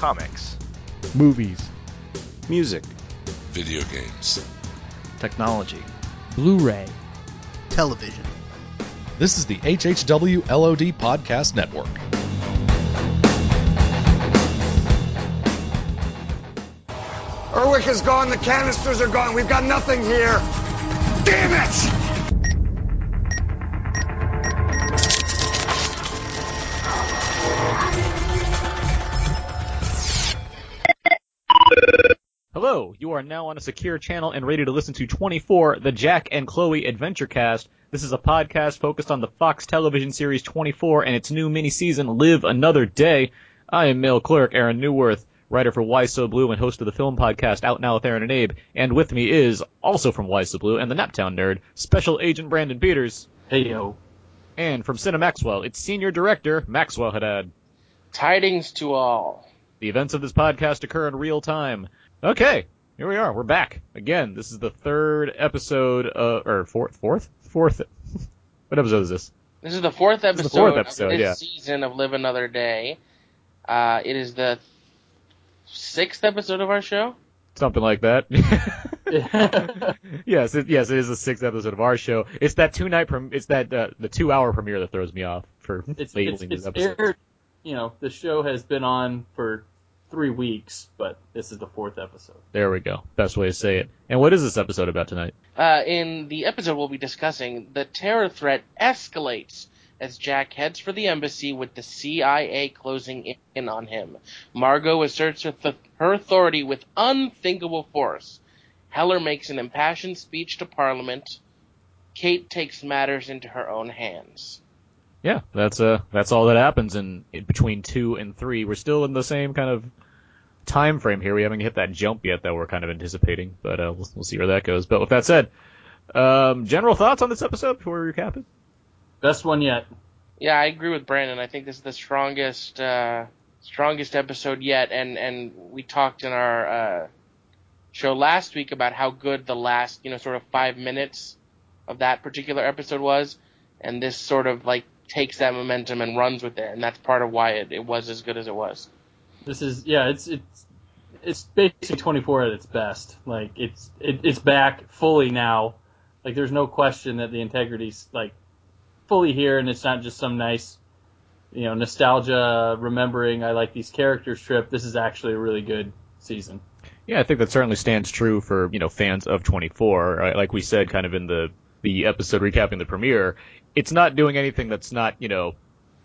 Comics. Movies. Music. Video games. Technology. Blu-ray. Television. This is the HHW LOD Podcast Network. Erwick is gone, the canisters are gone, we've got nothing here. Damn it! You are now on a secure channel and ready to listen to 24, the Jack and Chloe Adventure Cast. This is a podcast focused on the Fox television series 24 and its new mini-season, Live Another Day. I am male clerk Aaron Neuwirth, writer for Why So Blue and host of the film podcast Out Now with Aaron and Abe. And with me is, also from Why So Blue and the Naptown nerd, Special Agent Brandon Peters. Hey yo. And from Cinemaxwell, its senior director, Maxwell Haddad. Tidings to all. The events of this podcast occur in real time. Okay, here we are. We're back again. This is the third episode, uh, or fourth, fourth, fourth. what episode is this? This is the fourth episode, the fourth episode of this yeah. season of Live Another Day. Uh, it is the sixth episode of our show. Something like that. yes, it, yes, it is the sixth episode of our show. It's that two night, prem- it's that uh, the two hour premiere that throws me off for it's, labeling it's, these it's episodes. aired, you know, the show has been on for three weeks, but this is the fourth episode. There we go. Best way to say it. And what is this episode about tonight? Uh, in the episode we'll be discussing, the terror threat escalates as Jack heads for the embassy with the CIA closing in on him. Margot asserts her, th- her authority with unthinkable force. Heller makes an impassioned speech to Parliament. Kate takes matters into her own hands. Yeah, that's uh that's all that happens in, in between two and three. We're still in the same kind of time frame here. We haven't hit that jump yet that we're kind of anticipating, but uh, we'll, we'll see where that goes. But with that said, um, general thoughts on this episode before we recap it? Best one yet. Yeah, I agree with Brandon. I think this is the strongest uh, strongest episode yet, and and we talked in our uh, show last week about how good the last you know sort of five minutes of that particular episode was, and this sort of like takes that momentum and runs with it, and that's part of why it, it was as good as it was. This is yeah, it's it's it's basically 24 at its best. Like it's it, it's back fully now. Like there's no question that the integrity's like fully here, and it's not just some nice, you know, nostalgia remembering I like these characters trip. This is actually a really good season. Yeah, I think that certainly stands true for you know fans of 24. Right? Like we said, kind of in the the episode recapping the premiere, it's not doing anything that's not you know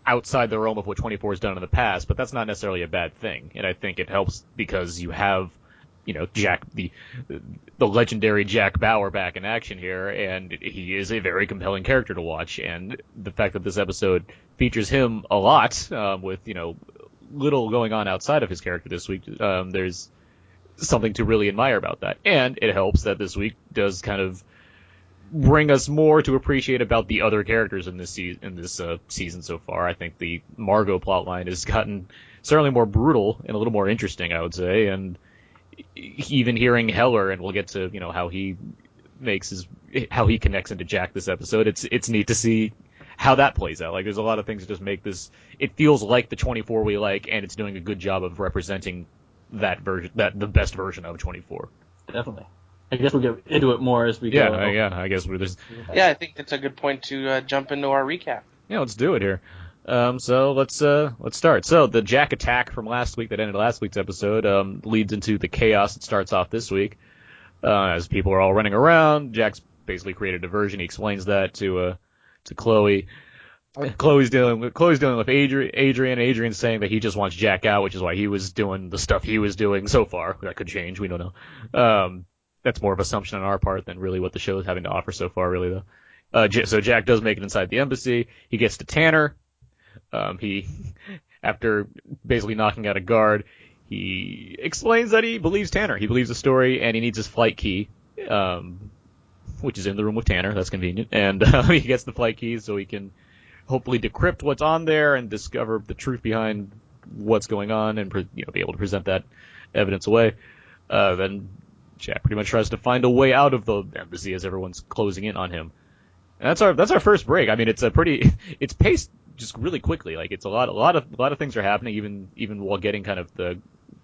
outside the realm of what 24 has done in the past, but that's not necessarily a bad thing. And I think it helps because you have you know Jack the the legendary Jack Bauer back in action here, and he is a very compelling character to watch. And the fact that this episode features him a lot, um, with you know little going on outside of his character this week, um, there's something to really admire about that. And it helps that this week does kind of bring us more to appreciate about the other characters in this se- in this uh, season so far. I think the Margot plotline has gotten certainly more brutal and a little more interesting, I would say. And even hearing Heller, and we'll get to you know how he makes his how he connects into Jack this episode. It's it's neat to see how that plays out. Like there's a lot of things that just make this. It feels like the 24 we like, and it's doing a good job of representing that version, that the best version of 24. Definitely. I guess we'll get into it more as we Yeah, go. uh, yeah. I guess we're just Yeah, I think that's a good point to uh, jump into our recap. yeah. Let's do it here. Um, so let's uh, let's start. So the Jack attack from last week that ended last week's episode um, leads into the chaos that starts off this week. Uh, as people are all running around, Jack's basically created a diversion. He explains that to uh, to Chloe. Chloe's dealing with Chloe's dealing with Adrian. Adrian. Adrian's saying that he just wants Jack out, which is why he was doing the stuff he was doing so far. That could change. We don't know. Um, that's more of assumption on our part than really what the show is having to offer so far, really though. Uh, so Jack does make it inside the embassy. He gets to Tanner. Um, he, after basically knocking out a guard, he explains that he believes Tanner. He believes the story, and he needs his flight key, um, which is in the room with Tanner. That's convenient. And uh, he gets the flight key so he can hopefully decrypt what's on there and discover the truth behind what's going on, and you know be able to present that evidence away. Uh, then Jack pretty much tries to find a way out of the embassy as everyone's closing in on him. And that's our that's our first break. I mean, it's a pretty it's paced just really quickly. Like it's a lot a lot of a lot of things are happening even even while getting kind of the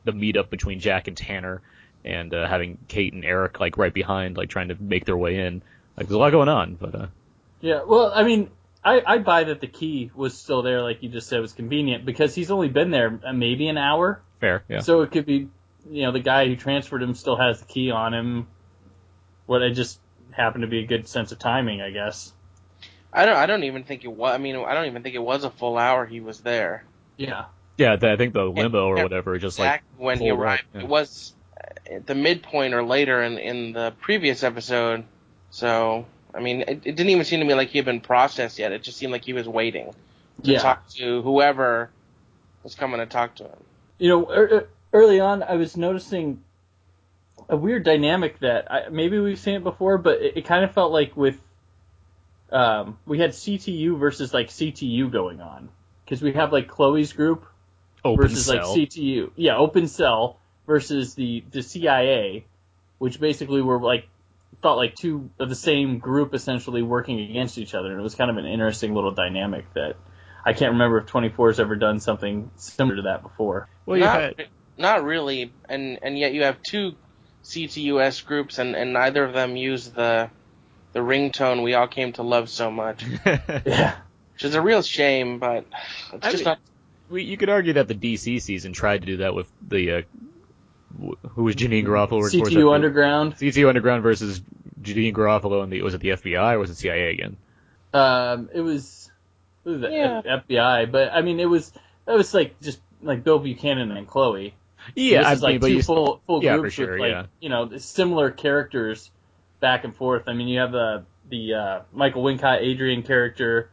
the meetup between Jack and Tanner, and uh, having Kate and Eric like right behind, like trying to make their way in. Like there's a lot going on, but uh, Yeah, well, I mean, I, I buy that the key was still there, like you just said, was convenient because he's only been there uh, maybe an hour, fair, yeah. so it could be, you know, the guy who transferred him still has the key on him. What it just happened to be a good sense of timing, I guess. I don't. I don't even think it was. I mean, I don't even think it was a full hour he was there. Yeah. yeah, I think the limo or Yeah, whatever just like when he pulled up, arrived. yeah. It was at the midpoint or later in in the previous episode. So I mean, it, it didn't even seem to me like he had been processed yet. It just seemed like he was waiting to Yeah. talk to whoever was coming to talk to him. You know, er, early on, I was noticing a weird dynamic that I, maybe we've seen it before, but it, it kind of felt like with um, we had CTU versus like CTU going on because we have like Chloe's group open versus cell. like CTU, yeah, Open Cell versus the the CIA, which basically were like felt like two of the same group essentially working against each other, and it was kind of an interesting little dynamic that. I can't remember if 24 has ever done something similar to that before. well, you not, had not really, and and yet you have two CTUS groups, and and neither of them use the the ringtone we all came to love so much, Yeah. which is a real shame. But it's I just mean- not. we, you could argue that the DC season tried to do that with the uh, who was Janeane Garofalo? working for? That CTU the- Underground. CTU Underground versus Janeane Garofalo and the was it the FBI or was it CIA again? Um, it was, it was the Yeah. F- FBI, but I mean, it was it was like just like Bill Buchanan and Chloe. Yeah, I like mean, two full full yeah, groups sure, with like yeah. you know similar characters back and forth. I mean, you have the the uh, Michael Wincott Adrian character.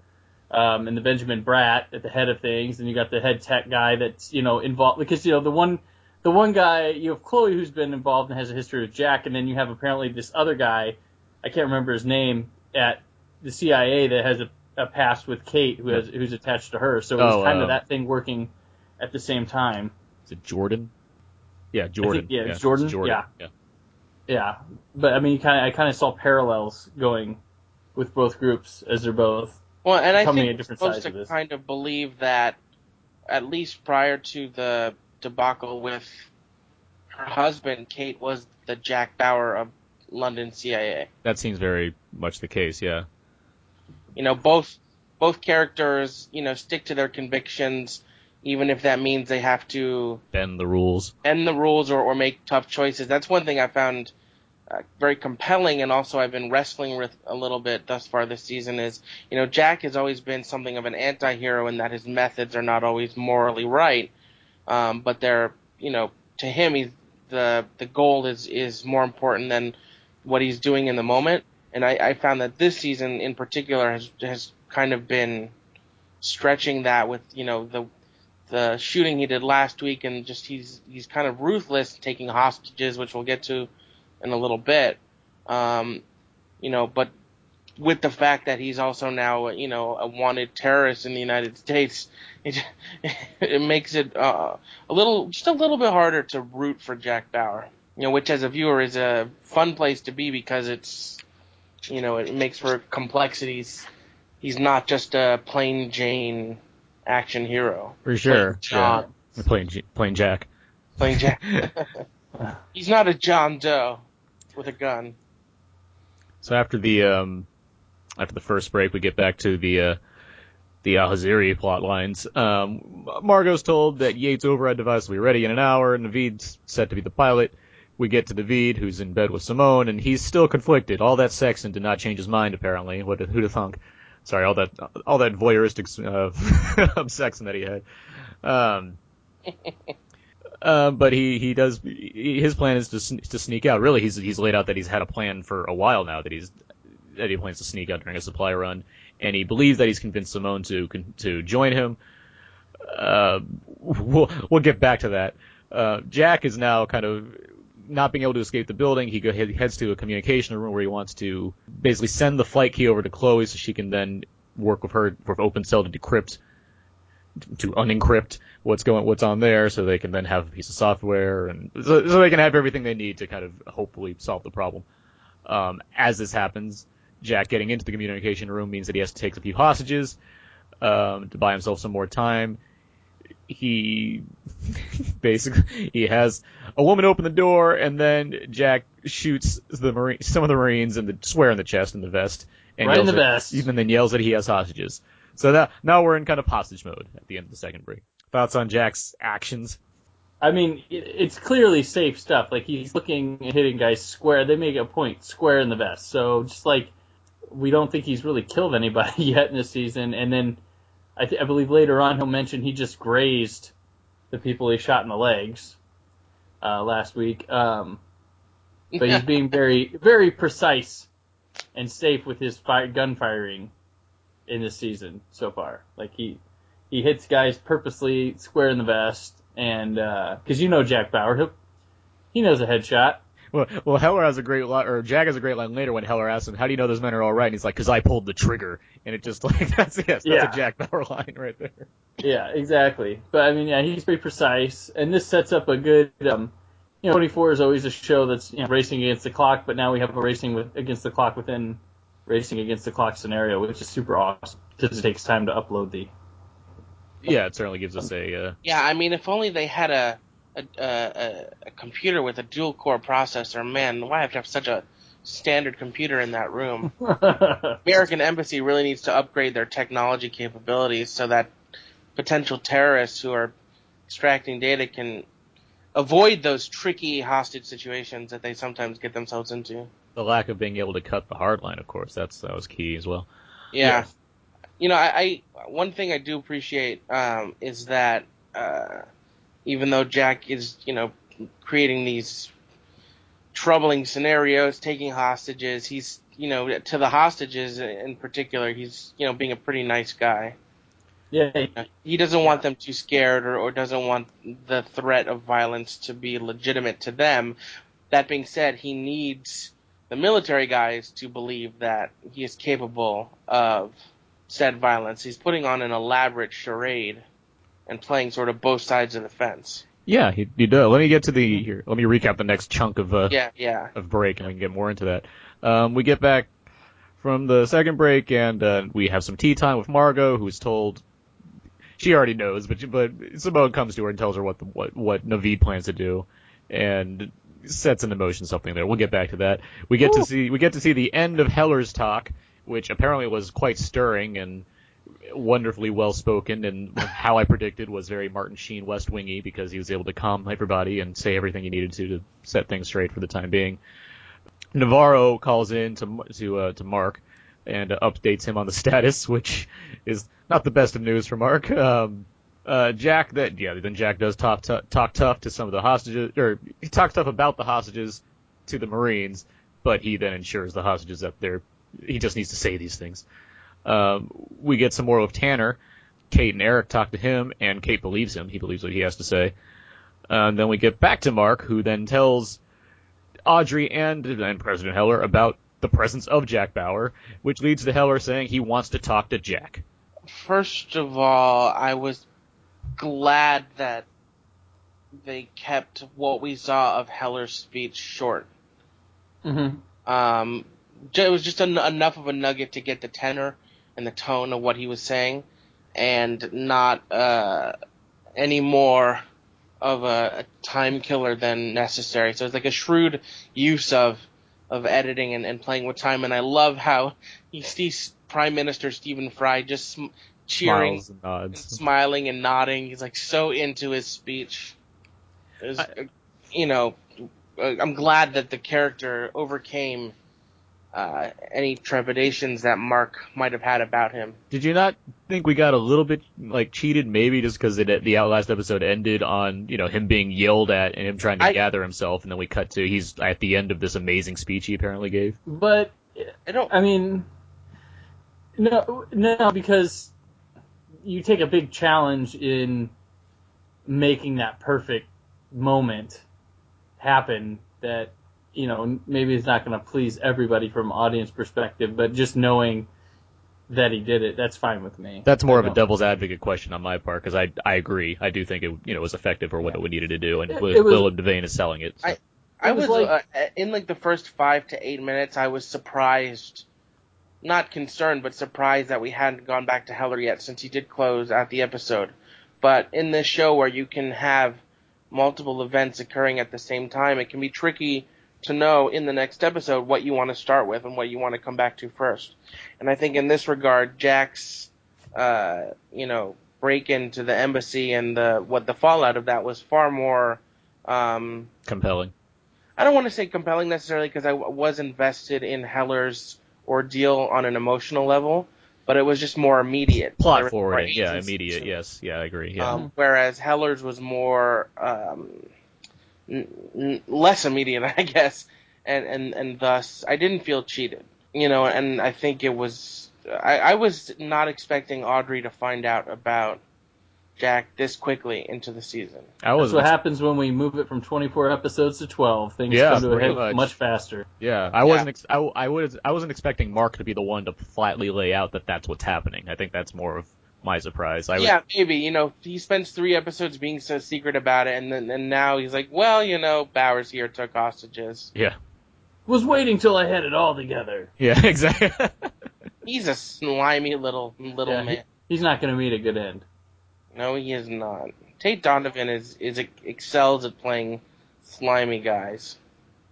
Um, and the Benjamin Bratt at the head of things, and you got the head tech guy that's you know involved because you know the one the one guy you have Chloe who's been involved and has a history with Jack, and then you have apparently this other guy, I can't remember his name at the CIA that has a, a past with Kate who has who's attached to her. So it was Oh, kind uh, of that thing working at the same time. is it Jordan? Yeah, Jordan. yeah, it's Jordan, Jordan. yeah. Yeah, but I mean, you kind of I kind of saw parallels going with both groups as they're both. Well, and I coming think at we're different supposed sides to of this. kind of believe that, at least prior to the debacle with her husband, Kate was the Jack Bauer of London CIA. That seems very much the case. Yeah. You know, both both characters, you know, stick to their convictions, even if that means they have to Bend the rules. bend the rules or, or make tough choices. That's one thing I found uh, very compelling, and also I've been wrestling with a little bit thus far this season. Is you know Jack has always been something of an anti-hero in that his methods are not always morally right, um, but they're you know to him he's the the goal is is more important than what he's doing in the moment. And I, I found that this season in particular has has kind of been stretching that with you know the the shooting he did last week, and just he's he's kind of ruthless, taking hostages, which we'll get to in a little bit. Um, you know, but with the fact that he's also now you know a wanted terrorist in the United States, it it makes it uh, a little just a little bit harder to root for Jack Bauer. You know, which as a viewer is a fun place to be because it's you know it makes for complexities. He's not just a plain Jane action hero. For sure. Plain John. Yeah. Playing playing Jack. Playing Jack. He's not a John Doe with a gun. So after the um, after the first break, we get back to the uh, the Al Harazi plot lines. Um, Margot's told that Yates' override device will be ready in an hour, and Navid's set to be the pilot. We get to Navid, who's in bed with Simone, and he's still conflicted. All that sex and did not change his mind, apparently. What who'd have thunk? Sorry, all that all that voyeuristic uh, sex that he had. Um, uh, but he, he does he- his plan is to to sneak out. Really, he's he's laid out that he's had a plan for a while now that he's that he plans to sneak out during a supply run, and he believes that he's convinced Simone to con- to join him. Uh, we'll we'll get back to that. Uh, Jack is now kind of not being able to escape the building. He, go, he heads to a communication room where he wants to basically send the flight key over to Chloe so she can then work with her with Open Cell to decrypt to unencrypt what's going what's on there so they can then have a piece of software and so, so they can have everything they need to kind of hopefully solve the problem. Um, as this happens, Jack getting into the communication room means that he has to take a few hostages um, to buy himself some more time. He basically he has a woman open the door and then Jack shoots the marine some of the marines and the swear in the chest in the vest and Right in the vest. even then yells that he has hostages. So that now we're in kind of hostage mode at the end of the second break. Thoughts on Jack's actions? I mean, it, it's clearly safe stuff. Like he's looking and hitting guys square. They make a point square in the vest. So just like we don't think he's really killed anybody yet in this season. And then I, th- I believe later on he'll mention he just grazed the people he shot in the legs uh, last week. Um, but he's being very very precise and safe with his fire, gun firing in this season so far. Like he he hits guys purposely square in the vest, and because you know Jack Bauer, he'll, he knows a headshot. Well, well, Heller has a great line, or Jack has a great line later when Heller asks him, "How do you know those men are all right?" And he's like, "Cause I pulled the trigger." And it just like that's yes, that's Yeah. a Jack Bauer line right there. Yeah, exactly. But I mean, yeah, he's very precise, and this sets up a good. Um, you know, 24 is always a show that's you know, racing against the clock, but now we have a racing with, against the clock within racing against the clock scenario, which is super awesome because it takes time to upload the. Yeah, it certainly gives us a. Uh, Yeah, I mean, if only they had a a, a, a computer with a dual core processor, man, why have to have such a standard computer in that room? American Embassy really needs to upgrade their technology capabilities so that potential terrorists who are extracting data can avoid those tricky hostage situations that they sometimes get themselves into. the lack of being able to cut the hard line, of course, that's that was key as well. Yeah. Yes. You know, I, I one thing I do appreciate um, is that uh, even though Jack is, you know, creating these troubling scenarios, taking hostages, he's, you know, to the hostages in particular, he's, you know, being a pretty nice guy. yeah, He doesn't want them too scared or, or doesn't want the threat of violence to be legitimate to them. That being said, he needs the military guys to believe that he is capable of said violence. He's putting on an elaborate charade and playing sort of both sides of the fence. Yeah, he, he does. Let me get to the here. Let me recap the next chunk of uh, Yeah, yeah. of break, and we can get more into that. Um, we get back from the second break, and uh, we have some tea time with Margot, who's told she already knows, but but Simone comes to her and tells her what the, what what Navid plans to do, and sets into motion something there. We'll get back to that. We get to see we get to see the end of Heller's talk, which apparently was quite stirring and wonderfully well spoken, and how I predicted was very Martin Sheen West Wingy because he was able to calm everybody and say everything he needed to to set things straight for the time being. Navarro calls in to to uh, to Mark and uh, updates him on the status, which is not the best of news for Mark. Um, uh, Jack, that yeah, then Jack does talk t- talk tough to some of the hostages, or he talks tough about the hostages to the Marines, but he then ensures the hostages that they're he just needs to say these things. Um, we get some more of Tanner. Kate and Eric talk to him, and Kate believes him. He believes what he has to say. Uh, and then we get back to Mark, who then tells Audrey and, and President Heller about the presence of Jack Bauer, which leads to Heller saying he wants to talk to Jack. First of all, I was glad that they kept what we saw of Heller's speech short. hmm Um, it was just en- enough of a nugget to get the tenor and the tone of what he was saying, and not uh, any more of a, a time killer than necessary. So it's like a shrewd use of of editing and, and playing with time. And I love how you see S- Prime Minister Stephen Fry just sm- cheering, and and smiling and nodding. He's like so into his speech. Was, uh, you know, uh, I'm glad that the character overcame uh, any trepidations that Mark might have had about him. Did you not think we got a little bit like cheated, maybe just because the outlast episode ended on you know him being yelled at and him trying to I- gather himself, and then we cut to he's at the end of this amazing speech he apparently gave. But I don't. I mean, no, no, because you take a big challenge in making that perfect moment happen. That you know maybe it's not going to please everybody from audience perspective, but just knowing that he did it, that's fine with me. That's more I of a devil's advocate question on my part because I I agree. I do think it you know was effective for what it needed to do, and It- Will it was- William Devane is selling it. so. I- I It was was, like- uh, in like the first five to eight minutes. I was surprised, not concerned, but surprised that we hadn't gone back to Heller yet, since he did close out the episode But in this show where you can have multiple events occurring at the same time, it can be tricky to know in the next episode what you want to start with and what you want to come back to first. And I think in this regard, Jack's, uh, you know, break into the embassy and the what the fallout of that was far more. Um, Compelling. I don't want to say compelling necessarily because I w- was invested in Heller's ordeal on an emotional level, but it was just more immediate. Plot forwarding. Yeah, immediate. Yes. Yeah, I agree. Yeah. Um, whereas Heller's was more um, less immediate, I guess, and, and and thus I didn't feel cheated, you know. And I think it was I, I was not expecting Audrey to find out about Jack this quickly into the season. I That's was. what happens when we move it from 24 episodes to 12. Things Yeah, come to a head much. much faster. Yeah, I wasn't. Ex- I, I was. I wasn't expecting Mark to be the one to flatly lay out that that's what's happening. I think that's more of my surprise. I would- yeah, maybe you know he spends three episodes being so secret about it, and then and now he's like, well, you know, Bauer's here took hostages. Yeah. Was waiting till I had it all together. Yeah. Exactly. He's a slimy little little Yeah, he- man. He's not going to meet a good end. No, he is not. Tate Donovan is is excels at playing slimy guys.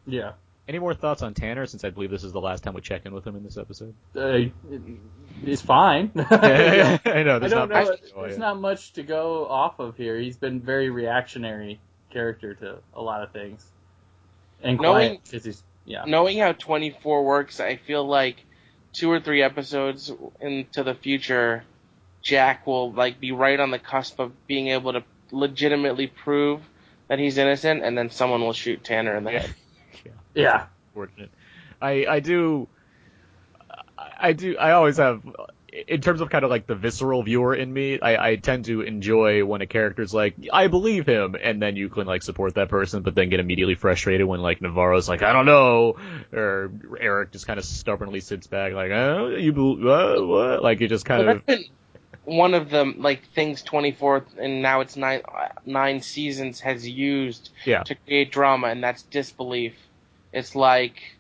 Yeah. Any more thoughts on Tanner? Since I believe this is the last time we check in with him in this episode. Uh, it's fine. Yeah, I know. I There's don't not know. much to go There's in. not much to go off of here. He's been very reactionary character to a lot of things, and Knowing- quiet 'cause he's yeah. Knowing how 24 works, I feel like two or three episodes into the future, Jack will like be right on the cusp of being able to legitimately prove that he's innocent, and then someone will shoot Tanner in the Yeah. head. Yeah. Fortunate. I I do. I do. I always have. In terms of kind of like the visceral viewer in me, I, I tend to enjoy when a character's like, I believe him, and then you can like support that person, but then get immediately frustrated when like Navarro's like, I don't know, or Eric just kind of stubbornly sits back like, oh, you bel what, what? Like it just kind But of been one of the like things 24 and now it's nine nine seasons has used Yeah. to create drama, and that's disbelief. It's like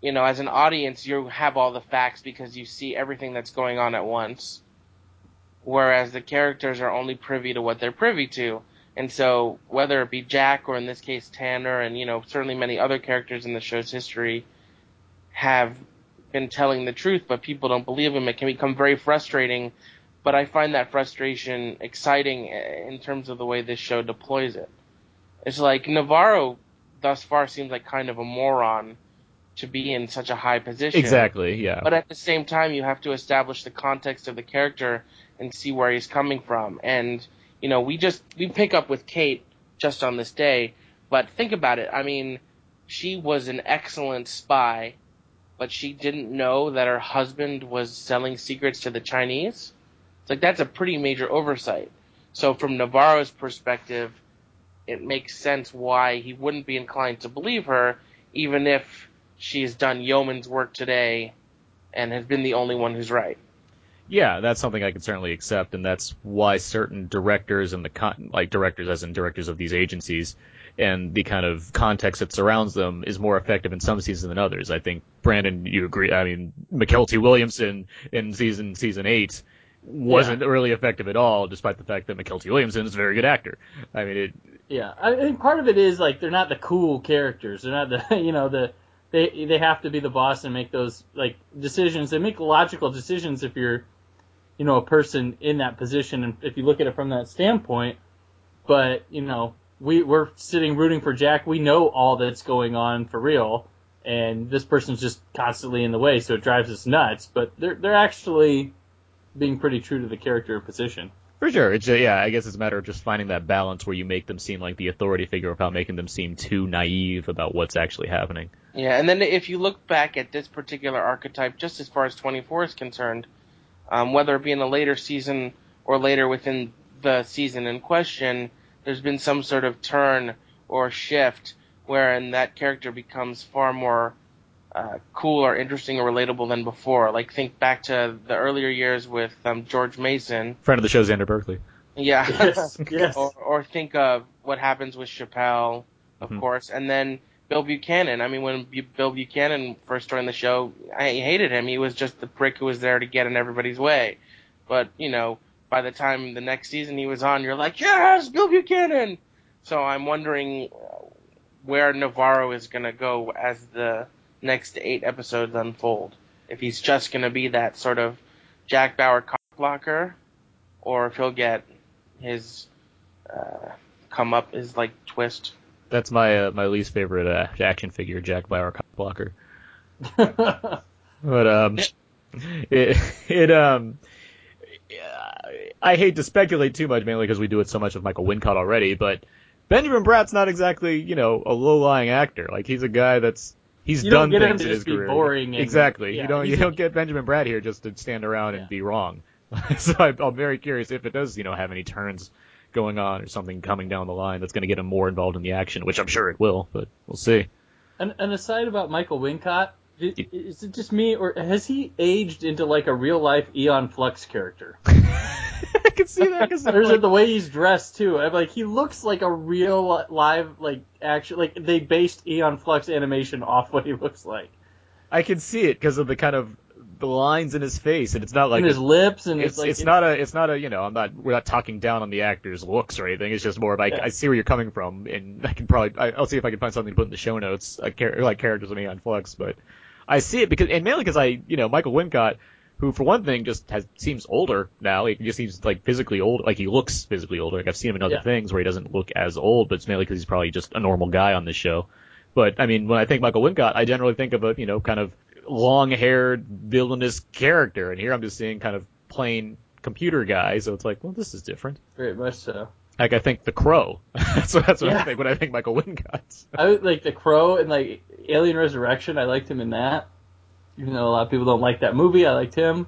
you know, as an audience, you have all the facts because you see everything that's going on at once. Whereas the characters are only privy to what they're privy to. And so, whether it be Jack or in this case Tanner, and you know, certainly many other characters in the show's history have been telling the truth, but people don't believe them. It can become very frustrating. But I find that frustration exciting eh, in terms of the way this show deploys it. It's like Navarro thus far seems like kind of a moron to be in such a high position. exactly, yeah. But at the same time, you have to establish the context of the character and see where he's coming from. And you know, we just we pick up with Kate just on this day, but think about it. I mean, she was an excellent spy, but she didn't know that her husband was selling secrets to the Chinese. It's like that's a pretty major oversight. So from Navarro's perspective, it makes sense why he wouldn't be inclined to believe her, even if she's done yeoman's work today and has been the only one who's right. Yeah, that's something I can certainly accept, and that's why certain directors and the con- like directors, as in directors of these agencies, and the kind of context that surrounds them is more effective in some seasons than others. I think Brandon, you agree? I mean, Mykelti Williamson in season season eight wasn't really effective at all, despite the fact that Mykelti Williamson is a very good actor. I mean, it, Yeah, I think part of it is like they're not the cool characters. They're not the you know the they they have to be the boss and make those like decisions. They make logical decisions if you're you know a person in that position and if you look at it from that standpoint. But you know we we're sitting rooting for Jack. We know all that's going on for real, and this person's just constantly in the way, so it drives us nuts. But they're they're actually being pretty true to the character and position. For sure. It's uh, yeah, I guess it's a matter of just finding that balance where you make them seem like the authority figure without making them seem too naive about what's actually happening. Yeah, and then if you look back at this particular archetype, just as far as 24 is concerned, um, whether it be in a later season or later within the season in question, there's been some sort of turn or shift wherein that character becomes far more uh, cool or interesting or relatable than before. Like think back to the earlier years with um, George Mason. Friend of the show, Xander Berkeley. Yeah. Yes, yes. or, or think of what happens with Chappelle, of Mhm. course, and then Bill Buchanan. I mean, when Bu- Bill Buchanan first joined the show, I hated him. He was just the prick who was there to get in everybody's way. But you know, by the time the next season he was on, you're like, yes, Bill Buchanan. So I'm wondering where Navarro is going to go as the next eight episodes unfold. If he's just going to be that sort of Jack Bauer cock blocker, or if he'll get his uh, come up, his like twist. That's my uh, my least favorite uh, action figure, Jack Bauer cock blocker. But um, it it um, I hate to speculate too much, mainly because we do it so much with Michael Wincott already. But Benjamin Bratt's not exactly you know a low lying actor. Like he's a guy that's he's You done don't get him things in his career. boring and- exactly. yeah, you don't you don't get Benjamin Bratt here just to stand around Yeah. and be wrong. so I, I'm very curious if it does you know have any turns going on or something coming down the line that's going to get him more involved in the action, which I'm sure it will. But we'll see. And, and aside about Michael Wincott, is it just me, or has he aged into like a real life Aeon Flux character? I can see that because Or is it the way he's dressed too? I'm like, he looks like a real live, like action, like they based Aeon Flux animation off what he looks like. I can see it because of the kind of the lines in his face, and it's not like and his lips, and it's it's, like it's not a it's not a you know I'm not we're not talking down on the actor's looks or anything. It's just more of like Yeah. I see where you're coming from, and I can probably I, I'll see if I can find something to put in the show notes, a char- like characters on Aeon Flux, but I see it because and mainly because I you know Michael Wincott, who for one thing just has seems older now. He just seems like physically old, like he looks physically older. Like I've seen him in other Yeah. things where he doesn't look as old, but it's mainly because he's probably just a normal guy on this show. But I mean, when I think Michael Wincott, I generally think of a you know kind of long-haired villainous character, and here I'm just seeing kind of plain computer guy. So it's like, well, this is different. very much so. Like I think the Crow. that's what, that's what I think when I think Michael Wincott. I would like the Crow and like Alien Resurrection. I liked him in that. Even though a lot of people don't like that movie, I liked him.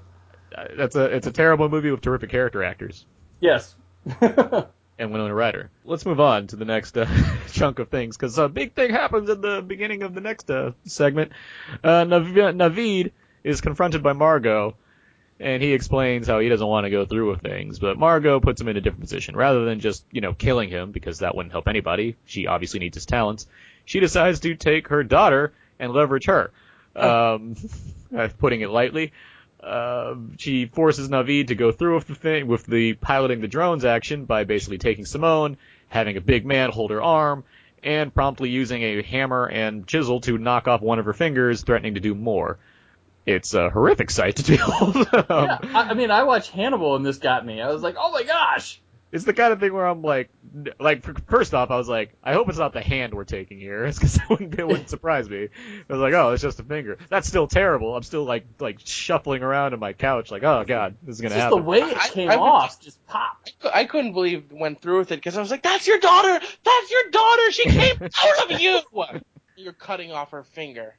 Uh, That's a it's a terrible movie with terrific character actors Yes. and Winona Ryder. Let's move on to the next uh, chunk of things because a big thing happens at the beginning of the next uh, segment. Uh, Nav- Navid is confronted by Margot, and he explains how he doesn't want to go through with things, but Margot puts him in a different position. Rather than just you know killing him because that wouldn't help anybody, she obviously needs his talents. She decides to take her daughter and leverage her. Um, putting it lightly. Uh, she forces Navid to go through with the thing, with the piloting the drones action by basically taking Simone, having a big man hold her arm, and promptly using a hammer and chisel to knock off one of her fingers, threatening to do more. It's a horrific sight to behold. um, yeah, I, I mean, I watched Hannibal and this got me. I was like, oh my gosh. It's the kind of thing where I'm like, like first off, I was like, I hope it's not the hand we're taking here, because it wouldn't, it wouldn't surprise me. I was like, oh, it's just a finger. That's still terrible. I'm still like, like shuffling around in my couch, like, oh god, this is gonna Just happen. Just the way it came I would- off, just pop. I couldn't believe it went through with it because I was like, "That's your daughter! That's your daughter! She came out of you!" You're cutting off her finger.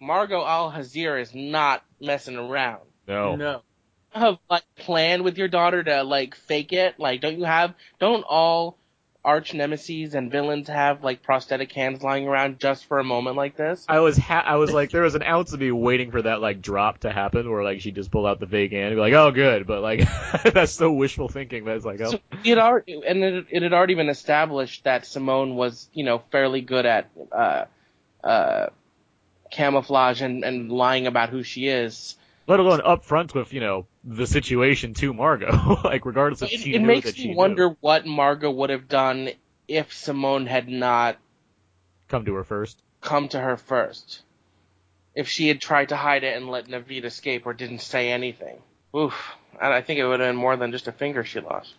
Margot Al Hazir is not messing around. no. No. Have like planned with your daughter to like fake it. Like, don't you have? Don't all arch nemesis and villains have like prosthetic hands lying around just for a moment like this? I was ha- I was like, there was an ounce of me waiting for that like drop to happen, where like she just pulled out the fake hand, and be like, oh good, but like that's so wishful thinking. But it's like, oh, So it already, and it, it had already been established that Simone was, you know, fairly good at uh, uh, camouflage and, and lying about who she is. let alone up front with you know the situation to Margot, like regardless of It, she it knew makes me knew. wonder what Margot would have done if Simone had not come to her first. come to her first. If she had tried to hide it and let Navid escape or didn't say anything. Oof. And I think it would have been more than just a finger she lost.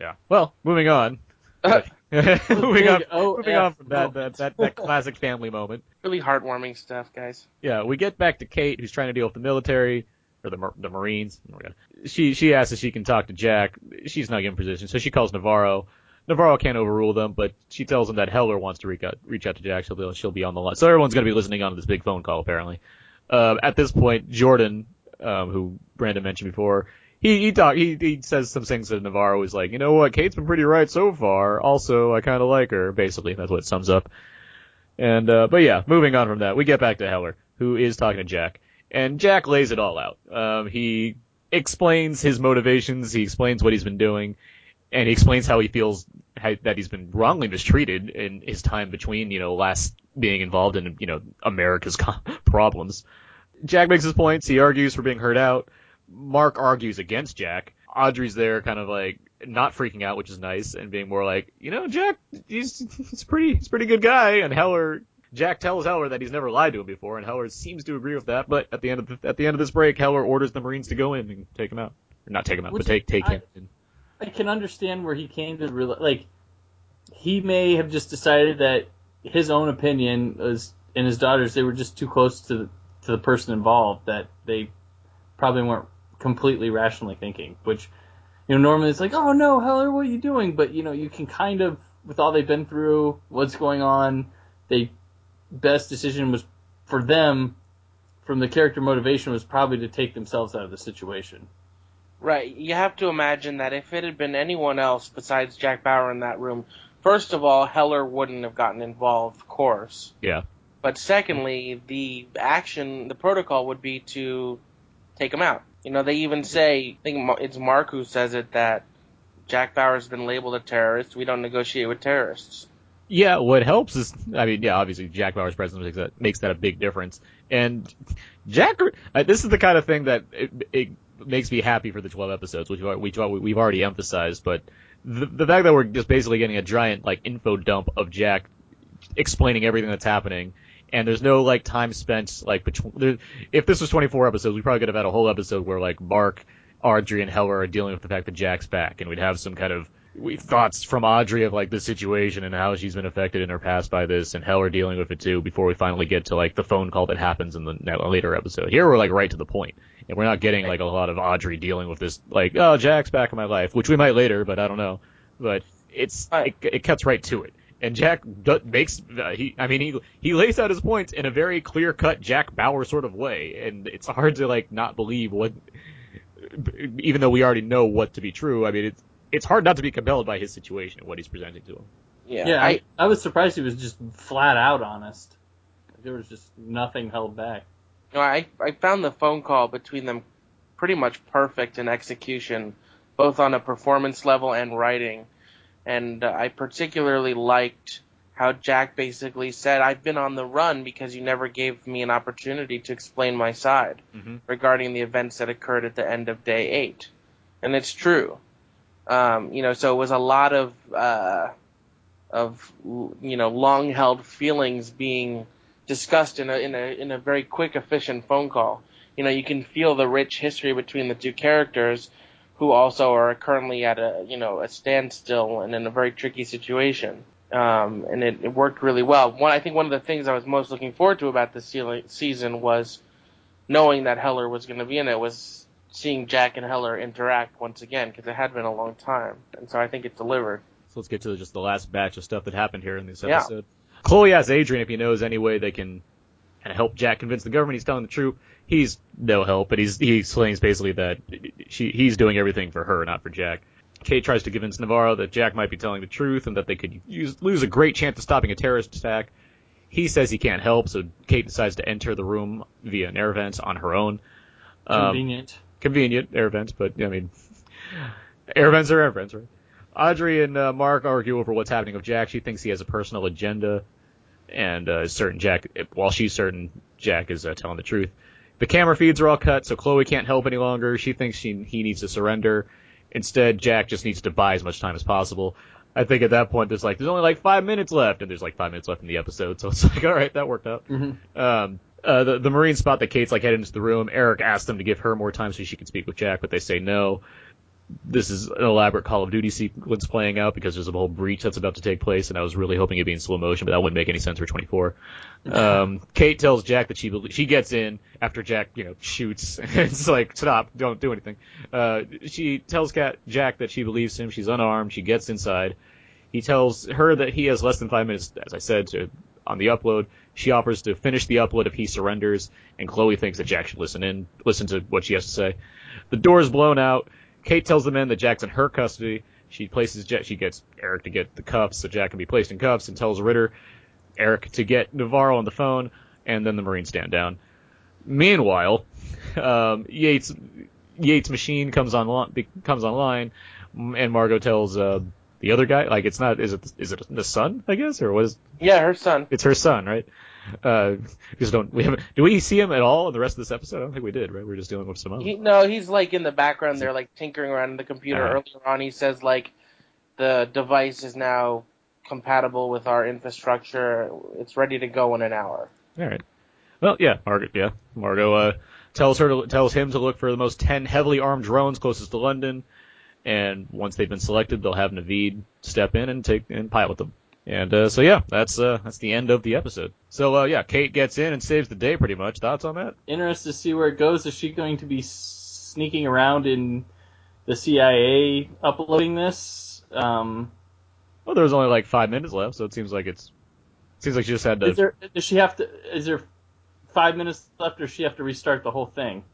Yeah. Well, moving on. moving on. OF Moving on from that, that that that classic family moment. Really heartwarming stuff, guys. Yeah, we get back to Kate, who's trying to deal with the military or the the Marines. Oh. She she asks if she can talk to Jack. She's not given position, so she calls Navarro. Navarro can't overrule them, but she tells him that Heller wants to reach out reach out to Jack. She'll be, she'll be on the line. So everyone's going to be listening on to this big phone call apparently. Uh, at this point, Jordan, um, who Brandon mentioned before, he he talk he he says some things that Navarro is like, you know what, Kate's been pretty right so far. Also, I kind of like her. Basically, that's what it sums up. And uh, but yeah, moving on from that, we get back to Heller, who is talking to Jack, and Jack lays it all out. Um, he explains his motivations, he explains what he's been doing, and he explains how he feels how, that he's been wrongly mistreated in his time between, you know, last being involved in, you know, America's problems. Jack makes his points. He argues for being heard out. Mark argues against Jack. Audrey's there, kind of like not freaking out, which is nice, and being more like, you know, Jack, he's he's pretty he's a pretty good guy, and Heller. Jack tells Heller that he's never lied to him before, and Heller seems to agree with that. But at the end of the, at the end of this break, Heller orders the Marines to go in and take him out, or not take him out, Which but take take I- him. In. I can understand where he came to real like he may have just decided that his own opinion was and his daughters they were just too close to the, to the person involved that they probably weren't completely rationally thinking which you know normally it's like oh no Heller what are you doing but you know you can kind of with all they've been through what's going on the best decision was for them from the character motivation was probably to take themselves out of the situation Right. You have to imagine that if it had been anyone else besides Jack Bauer in that room, first of all, Heller wouldn't have gotten involved, of course. Yeah. But secondly, the action, the protocol would be to take him out. You know, they even say, I think it's Mark who says it, that Jack Bauer's been labeled a terrorist. We don't negotiate with terrorists. Yeah, what helps is, I mean, yeah, obviously Jack Bauer's presence makes that, makes that a big difference. And Jack, uh, this is the kind of thing that it, it makes me happy for the 12 episodes, which, which we've already emphasized, but the, the fact that we're just basically getting a giant, like, info dump of Jack explaining everything that's happening, and there's no, like, time spent, like, between, there, if this was 24 episodes, we probably could have had a whole episode where, like, Mark, Audrey, and Heller are dealing with the fact that Jack's back, and we'd have some kind of we, thoughts from Audrey of like the situation and how she's been affected in her past by this, and Heller dealing with it too. Before we finally get to like the phone call that happens in the later episode. Here we're like right to the point, and we're not getting like a lot of Audrey dealing with this like oh Jack's back in my life, which we might later, but I don't know. But it's it, it cuts right to it. And Jack do, makes uh, he I mean he he lays out his points in a very clear cut Jack Bauer sort of way, and it's hard to like not believe what even though we already know what to be true. I mean it's it's hard not to be compelled by his situation and what he's presenting to him. Yeah. Yeah, I, I, I was surprised he was just flat out honest. There was just nothing held back. No, I I found the phone call between them pretty much perfect in execution, both on a performance level and writing. And uh, I particularly liked how Jack basically said, "I've been on the run because you never gave me an opportunity to explain my side Mhm. regarding the events that occurred at the end of day eight." And it's true. Um, you know, so it was a lot of uh, of you know long held feelings being discussed in a in a in a very quick, efficient phone call. You know, you can feel the rich history between the two characters, who also are currently at a you know a standstill and in a very tricky situation. Um, and it, it worked really well. One, I think one of the things I was most looking forward to about this season was knowing that Heller was going to be in it. Was seeing Jack and Heller interact once again because it had been a long time, and so I think it delivered. So let's get to just the last batch of stuff that happened here in this episode. Yeah. Chloe asks Adrian if he knows any way they can of help Jack convince the government he's telling the truth. He's no help, but he's he explains basically that she he's doing everything for her, not for Jack. Kate tries to convince Navarro that Jack might be telling the truth and that they could use, lose a great chance of stopping a terrorist attack. He says he can't help, so Kate decides to enter the room via an air vent on her own. Um, Convenient. convenient air vents, but I mean, air vents are air vents, right? Audrey and uh, Mark argue over what's happening with Jack. She thinks he has a personal agenda, and uh, certain Jack, while she's certain Jack is uh, telling the truth. The camera feeds are all cut, so Chloe can't help any longer. She thinks she he needs to surrender. Instead, Jack just needs to buy as much time as possible. I think at that point there's like there's only like five minutes left, and there's like five minutes left in the episode, so it's like all right, that worked out. Mm-hmm. Um, uh, the, the Marine spot that Kate's like heading into the room. Eric asks them to give her more time so she can speak with Jack, but they say no. This is an elaborate Call of Duty sequence playing out because there's a whole breach that's about to take place, and I was really hoping it'd be in slow motion, but that wouldn't make any sense for 24. Um, Kate tells Jack that she she gets in after Jack, you know, shoots. it's like stop, don't do anything. Uh, she tells Cat Jack that she believes him. She's unarmed. She gets inside. He tells her that he has less than five minutes, as I said, to on the upload. She offers to finish the upload if he surrenders, and Chloe thinks that Jack should listen in, listen to what she has to say. The door is blown out. Kate tells the men that Jack's in her custody. She places Jack. She gets Eric to get the cuffs so Jack can be placed in cuffs, and tells Ritter, Eric to get Navarro on the phone, and then the Marines stand down. Meanwhile, um, Yates Yates' machine comes on comes online, and Margot tells uh, the other guy, like it's not, is it is it the son, I guess, or what is? Yeah, her son. It's her son, right? Uh, just don't. We haven't. Do we see him at all in the rest of this episode? I don't think we did. Right? We are just dealing with some other. He, no, he's like in the background. They're like tinkering around in the computer. Uh-huh. Earlier on, he says like the device is now compatible with our infrastructure. It's ready to go in an hour. All right. Well, yeah, Margaret. Yeah, Margot uh, tells her to, tells him to look for the most ten heavily armed drones closest to London, and once they've been selected, they'll have Navid step in and take and pilot them. And uh, so yeah, that's uh, that's the end of the episode. So uh, yeah, Kate gets in and saves the day pretty much. Thoughts on that? Interested to see where it goes. Is she going to be sneaking around in the CIA uploading this? Um, Well, there was only like five minutes left, so it seems like it's seems like she just had to. is there? Does she have to? Is there five minutes left, or does she have to restart the whole thing?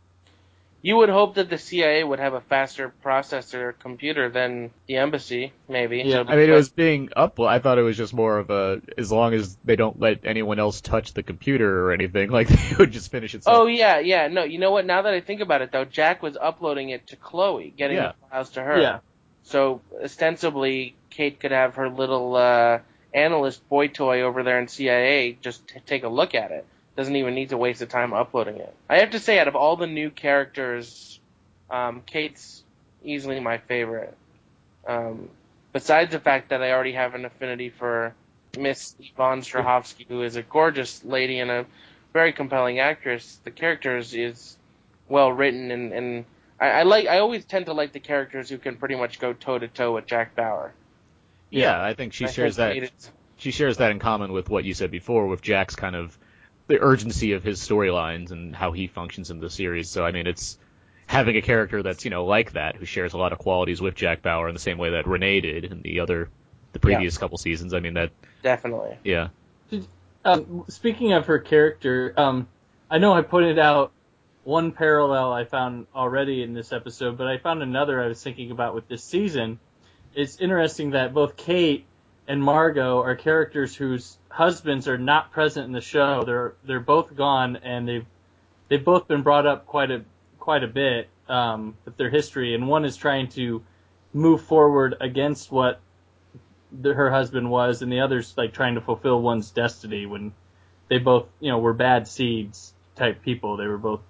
You would hope that the CIA would have a faster processor computer than the embassy, maybe. Yeah. So- I mean, it was being up. I thought it was just more of a as long as they don't let anyone else touch the computer or anything, like they would just finish it. Oh yeah, yeah. No, you know what? Now that I think about it, though, Jack was uploading it to Chloe, getting Yeah. the files to her. Yeah. So ostensibly, Kate could have her little uh, analyst boy toy over there in CIA just t- take a look at it. Doesn't even need to waste the time uploading it. I have to say, out of all the new characters, um, Kate's easily my favorite. Um, besides the fact that I already have an affinity for Miss Yvonne Strahovski, who is a gorgeous lady and a very compelling actress, the characters is well written and, and I, I like I always tend to like the characters who can pretty much go toe to toe with Jack Bauer. yeah, I think she I shares that. She shares that in common with what you said before with Jack's kind of the urgency of his storylines and how he functions in the series. So I mean, it's having a character that's you know like that who shares a lot of qualities with Jack Bauer in the same way that Renee did in the other the previous couple seasons. I mean that definitely. yeah. Um, speaking of her character, um, I know I pointed out one parallel I found already in this episode, but I found another I was thinking about with this season. It's interesting that both Kate and Margot are characters whose husbands are not present in the show. They're they're both gone, and they've they've both been brought up quite a quite a bit um, with their history. And one is trying to move forward against what the, her husband was, and the other's like trying to fulfill one's destiny when they both, you know, were bad seeds type people. They were both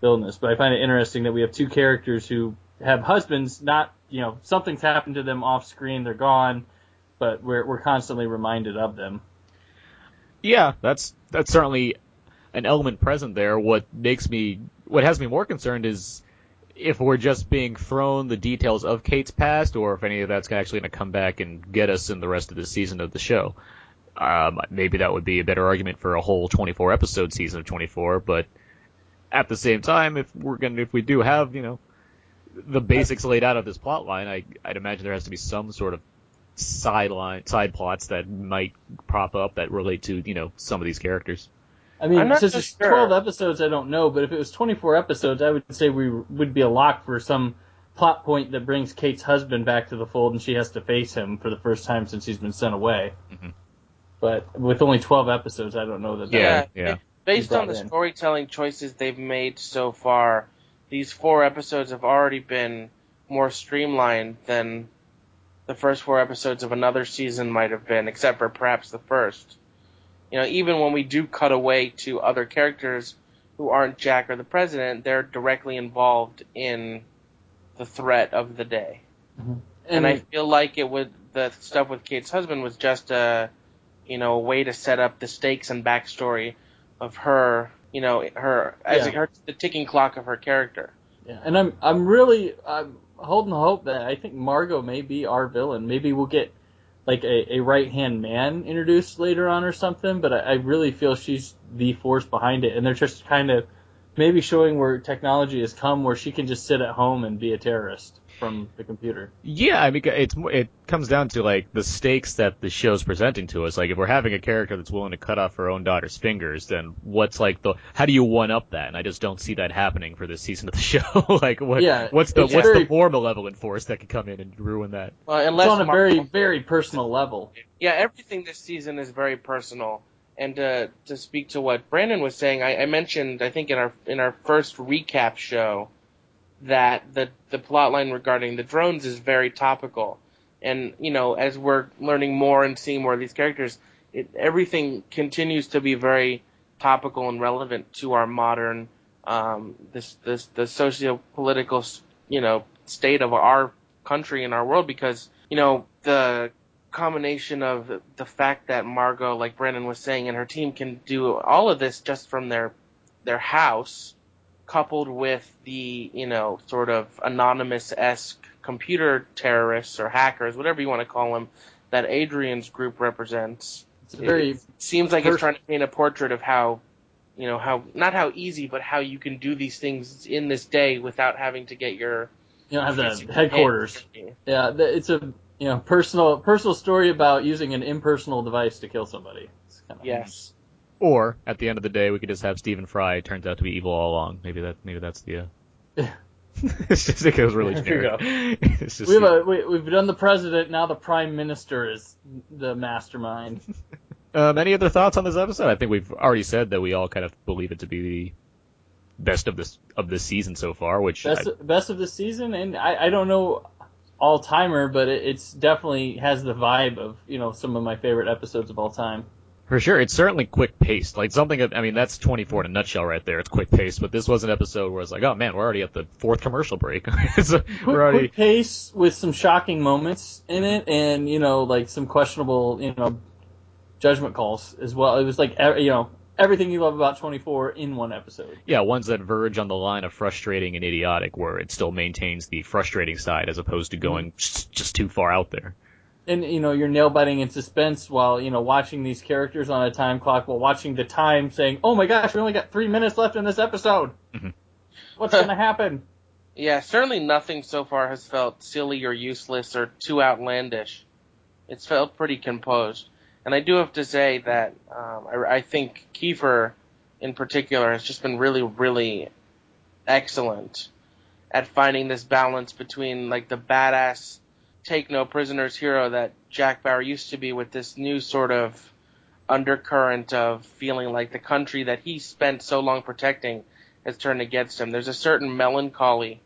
villainous. But I find it interesting that we have two characters who have husbands, not, you know, something's happened to them off screen, they're gone, but we're, we're constantly reminded of them. Yeah, that's that's certainly an element present there. What makes me what has me more concerned is if we're just being thrown the details of Kate's past, or if any of that's actually going to come back and get us in the rest of the season of the show. Um, maybe that would be a better argument for a whole 24 episode season of 24, but at the same time, if we're gonna, if we do have, you know, the basics laid out of this plot line, I, I'd imagine there has to be some sort of sideline, side plots that might prop up that relate to, you know, some of these characters. I mean, since it's sure. 12 episodes, I don't know, but if it was 24 episodes, I would say we would be a lock for some plot point that brings Kate's husband back to the fold and she has to face him for the first time since he's been sent away. Mhm. But with only 12 episodes, I don't know that. that Yeah, Yeah, yeah. Based on the in. storytelling choices they've made so far, these four episodes have already been more streamlined than the first four episodes of another season might have been, except for perhaps the first. You know, even when we do cut away to other characters who aren't Jack or the President, they're directly involved in the threat of the day. and, And I feel like it would the stuff with Kate's husband was just a you know a way to set up the stakes and backstory of her you know her as Yeah. her the ticking clock of her character. Yeah, and I'm I'm really I'm holding the hope that I think Margot may be our villain. Maybe we'll get like a, a right hand man introduced later on or something. But I, I really feel she's the force behind it, and they're just kind of maybe showing where technology has come, where she can just sit at home and be a terrorist from the computer. Yeah, I mean, it's it comes down to like the stakes that the show's presenting to us. Like, if we're having a character that's willing to cut off her own daughter's fingers, then what's like the how do you one up that? And I just don't see that happening for this season of the show. like, what Yeah, what's the what's very- the more malevolent force that could come in and ruin that? Well, It's unless on a Mar- very very personal level. yeah, everything this season is very personal. And uh, to speak to what Brandon was saying, I, I mentioned I think in our in our first recap show that the the plot line regarding the drones is very topical. and you know, as we're learning more and seeing more of these characters, it, everything continues to be very topical and relevant to our modern um, this this the socio-political you know state of our country and our world because you know the combination of the fact that Margot, like Brandon was saying, and her team can do all of this just from their their house, coupled with the you know sort of anonymous esque computer terrorists or hackers, whatever you want to call them, that Adrian's group represents. It's a very It seems like it's trying to paint a portrait of how, you know, how not how easy, but how you can do these things in this day without having to get your you know have the headquarters. Yeah. It's a you know personal personal story about using an impersonal device to kill somebody. Yes. Or at the end of the day, we could just have Stephen Fry turns out to be evil all along. Maybe that maybe that's the. Uh... it's just it goes really generic. just We have a we, we've done the president. Now the prime minister is the mastermind. Um, any other thoughts on this episode? I think we've already said that we all kind of believe it to be the best of this of this season so far. Which Best I- best of the season, and I, I don't know all timer, but it, it's definitely has the vibe of you know some of my favorite episodes of all time. For sure, it's certainly quick paced. Like something. I mean, that's 24 in a nutshell right there. It's quick paced. But this was an episode where it's like, oh man, we're already at the fourth commercial break. So Quick, we're already. quick pace with some shocking moments in it, and you know like some questionable you know judgment calls as well. It was like you know everything you love about 24 in one episode. Yeah, ones that verge on the line of frustrating and idiotic, where it still maintains the frustrating side as opposed to going mm-hmm. just, just too far out there. And you know you're nail biting in suspense while you know watching these characters on a time clock while watching the time saying oh my gosh we only got three minutes left in this episode Mhm. what's gonna happen Yeah, certainly nothing so far has felt silly or useless or too outlandish. It's felt pretty composed. And I do have to say that um, I, I think Kiefer, in particular, has just been really, really excellent at finding this balance between like the badass take no prisoners hero that Jack Bauer used to be with this new sort of undercurrent of feeling like the country that he spent so long protecting has turned against him. There's a certain melancholy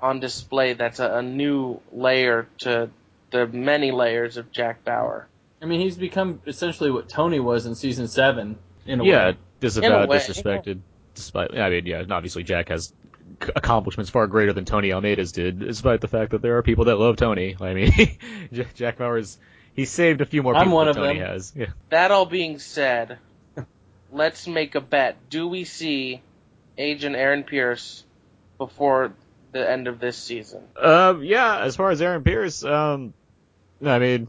on display that's a, a new layer to the many layers of Jack Bauer. i mean he's become essentially what tony was in season seven in a yeah, way disavowed, uh, disrespected. Despite, I mean, yeah, obviously Jack has c- accomplishments far greater than Tony Almeida's did, despite the fact that there are people that love Tony. I mean, Jack Bauer's he saved a few more I'm one than of Tony them. has. Yeah. That all being said, let's make a bet. Do we see Agent Aaron Pierce before the end of this season? Um, yeah, as far as Aaron Pierce, um, I mean,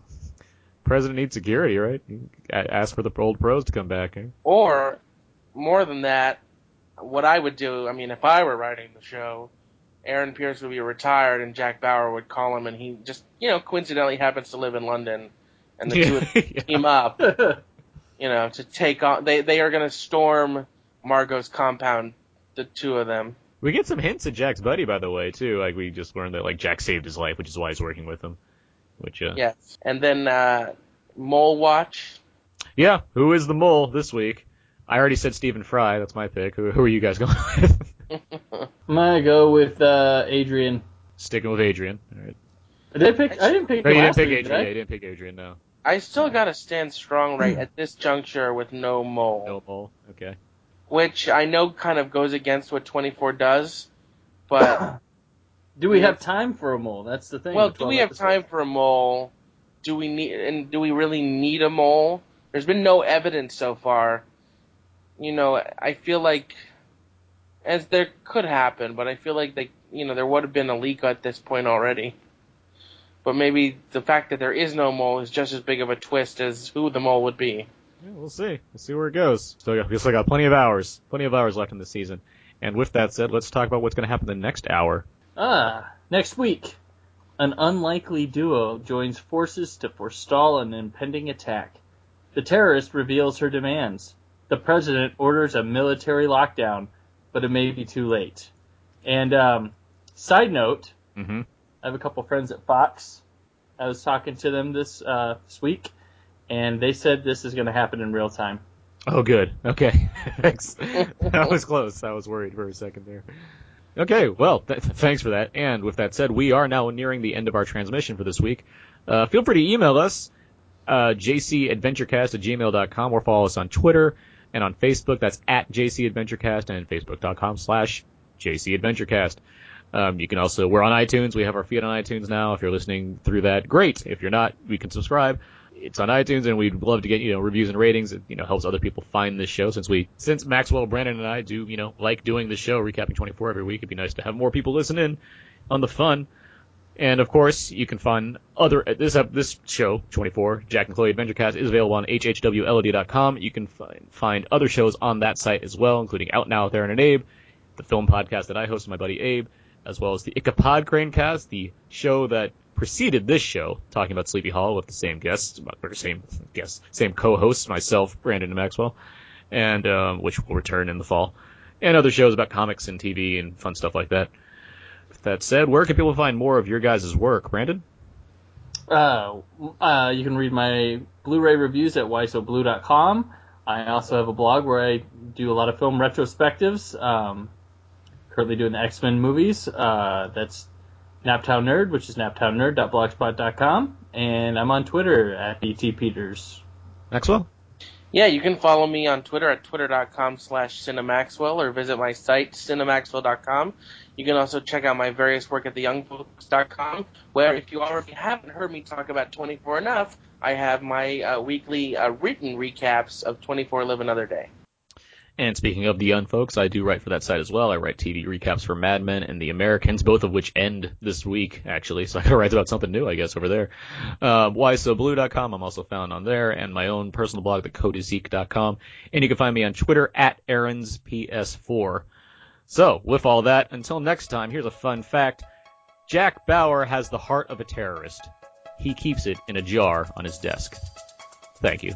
President needs security, right? Ask for the old pros to come back. eh? Or, more than that, what I would do, I mean, if I were writing the show, Aaron Pierce would be retired and Jack Bauer would call him and he just, you know, coincidentally happens to live in London and the two of them Yeah. team up, you know, to take on, they, they are going to storm Margot's compound, the two of them. We get some hints at Jack's buddy, by the way, too. Like we just learned that like Jack saved his life, which is why he's working with him. Which, uh, Yes. And then, uh, Mole Watch. yeah. Who is the mole this week? I already said Stephen Fry. That's my pick. Who, who are you guys going with? i'm gonna go with uh adrian Sticking with Adrian. All right. did I pick i didn't pick No, him you didn't pick week, Adrian. did Yeah, I? you didn't pick Adrian. No. I still gotta stand strong right at this juncture with no mole. No mole. Okay. Which I know kind of goes against what 24 does, but do we have time for a mole that's the thing Well, do we have episodes. time for a mole? Do we need and do we really need a mole? There's been no evidence so far. You know, I feel like as there could happen, but I feel like they, you know, there would have been a leak at this point already. But maybe the fact that there is no mole is just as big of a twist as who the mole would be. Yeah, we'll see. We'll see where it goes. Still got, we still got plenty of hours. Plenty of hours left in the season. And with that said, let's talk about what's going to happen the next hour. Ah, next week, an unlikely duo joins forces to forestall an impending attack. The terrorist reveals her demands. The president orders a military lockdown, but it may be too late. And um, side note, Mm-hmm. I have a couple friends at Fox. I was talking to them this uh, this week, and they said this is going to happen in real time. Oh, good. Okay. thanks. that was close. I was worried for a second there. Okay, well, th- thanks for that. And with that said, we are now nearing the end of our transmission for this week. Uh, feel free to email us, uh, jcadventurecast at gmail.com or follow us on Twitter and on Facebook. That's at jcadventurecast and facebook.com slash jcadventurecast. Um, you can also, we're on iTunes. We have our feed on iTunes now. If you're listening through that, great. If you're not, we can subscribe. It's on iTunes and we'd love to get, you know, reviews and ratings. It, you know, helps other people find this show since we, since Maxwell, Brandon and I do, you know, like doing the show, recapping 24 every week. It'd be nice to have more people listen in on the fun. And of course, you can find other this this show 24 Jack and Chloe Adventurecast is available on hhwlod.com. You can find find other shows on that site as well, including Out Now with Aaron and Abe, the film podcast that I host with my buddy Abe, as well as the Ichabod Crane Cast, the show that preceded this show, talking about Sleepy Hollow with the same guests, or same guests, same co-hosts, myself, Brandon and Maxwell, and um, which will return in the fall, and other shows about comics and TV and fun stuff like that. With that said, where can people find more of your guys' work, Brandon? Uh, uh, you can read my Blu-ray reviews at whysoblu.com. I also have a blog where I do a lot of film retrospectives. Um, currently doing the X-Men movies. Uh, that's Naptown Nerd, which is naptownnerd.blogspot.com, and I'm on Twitter at btpeters. Maxwell? Yeah, you can follow me on Twitter at twitter.com slash cinemaxwell or visit my site, cinemaxwell.com. You can also check out my various work at theyoungfolks.com, where if you already haven't heard me talk about 24 enough, I have my uh, weekly uh, written recaps of 24 Live Another Day. And speaking of the young folks, I do write for that site as well. I write TV recaps for Mad Men and The Americans, both of which end this week, actually. So I gotta write about something new, I guess, over there. Uh, whysoblu.com, I'm also found on there, and my own personal blog, thecodeiszeek.com. And you can find me on Twitter at AaronsPS4. So, with all that, until next time, here's a fun fact. Jack Bauer has the heart of a terrorist. He keeps it in a jar on his desk. Thank you.